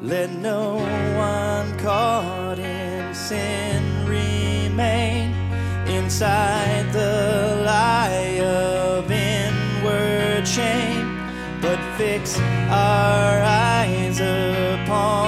Let no one caught in sin remain inside the lie of inward shame, but fix our eyes upon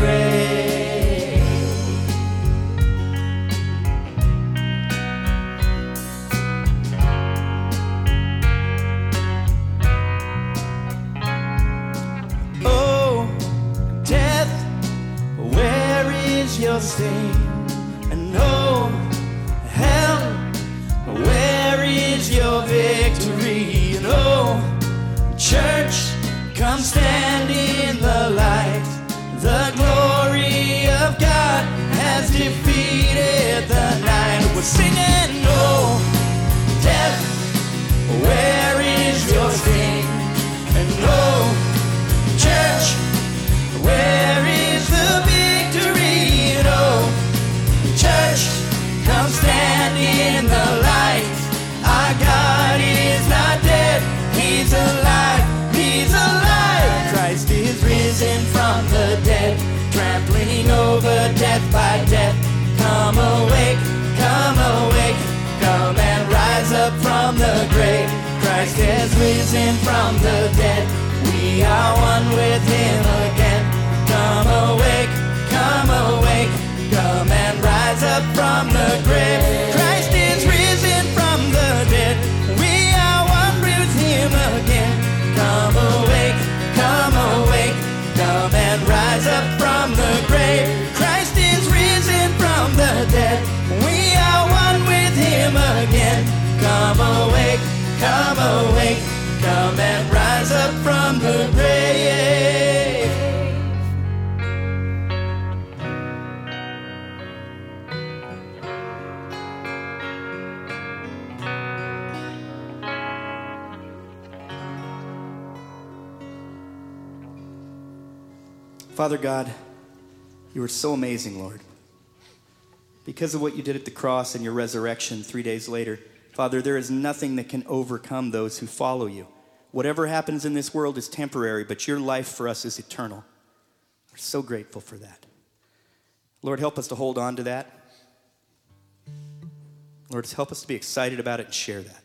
Your sting? And oh, hell, where is your victory? And oh, church, come stand in the light. The glory of God has defeated the night. We're singing, Christ has risen from the dead. We are one with him Father God, you are so amazing, Lord. Because of what you did at the cross and your resurrection three days later, Father, there is nothing that can overcome those who follow you. Whatever happens in this world is temporary, but your life for us is eternal. We're so grateful for that. Lord, help us to hold on to that. Lord, help us to be excited about it and share that.